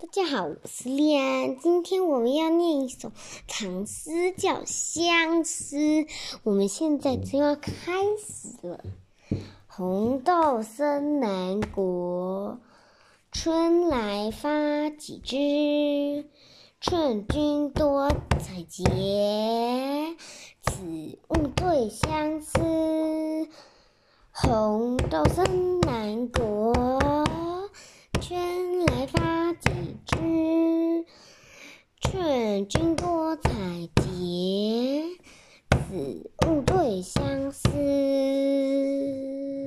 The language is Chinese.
大家好，我是丽安。今天我们要念一首唐诗，叫《相思》。我们现在就要开始了。红豆生南国，春来发几枝。劝君多采撷，此物最相思。红豆生南国。春来发几只？劝君多采撷此物最相思。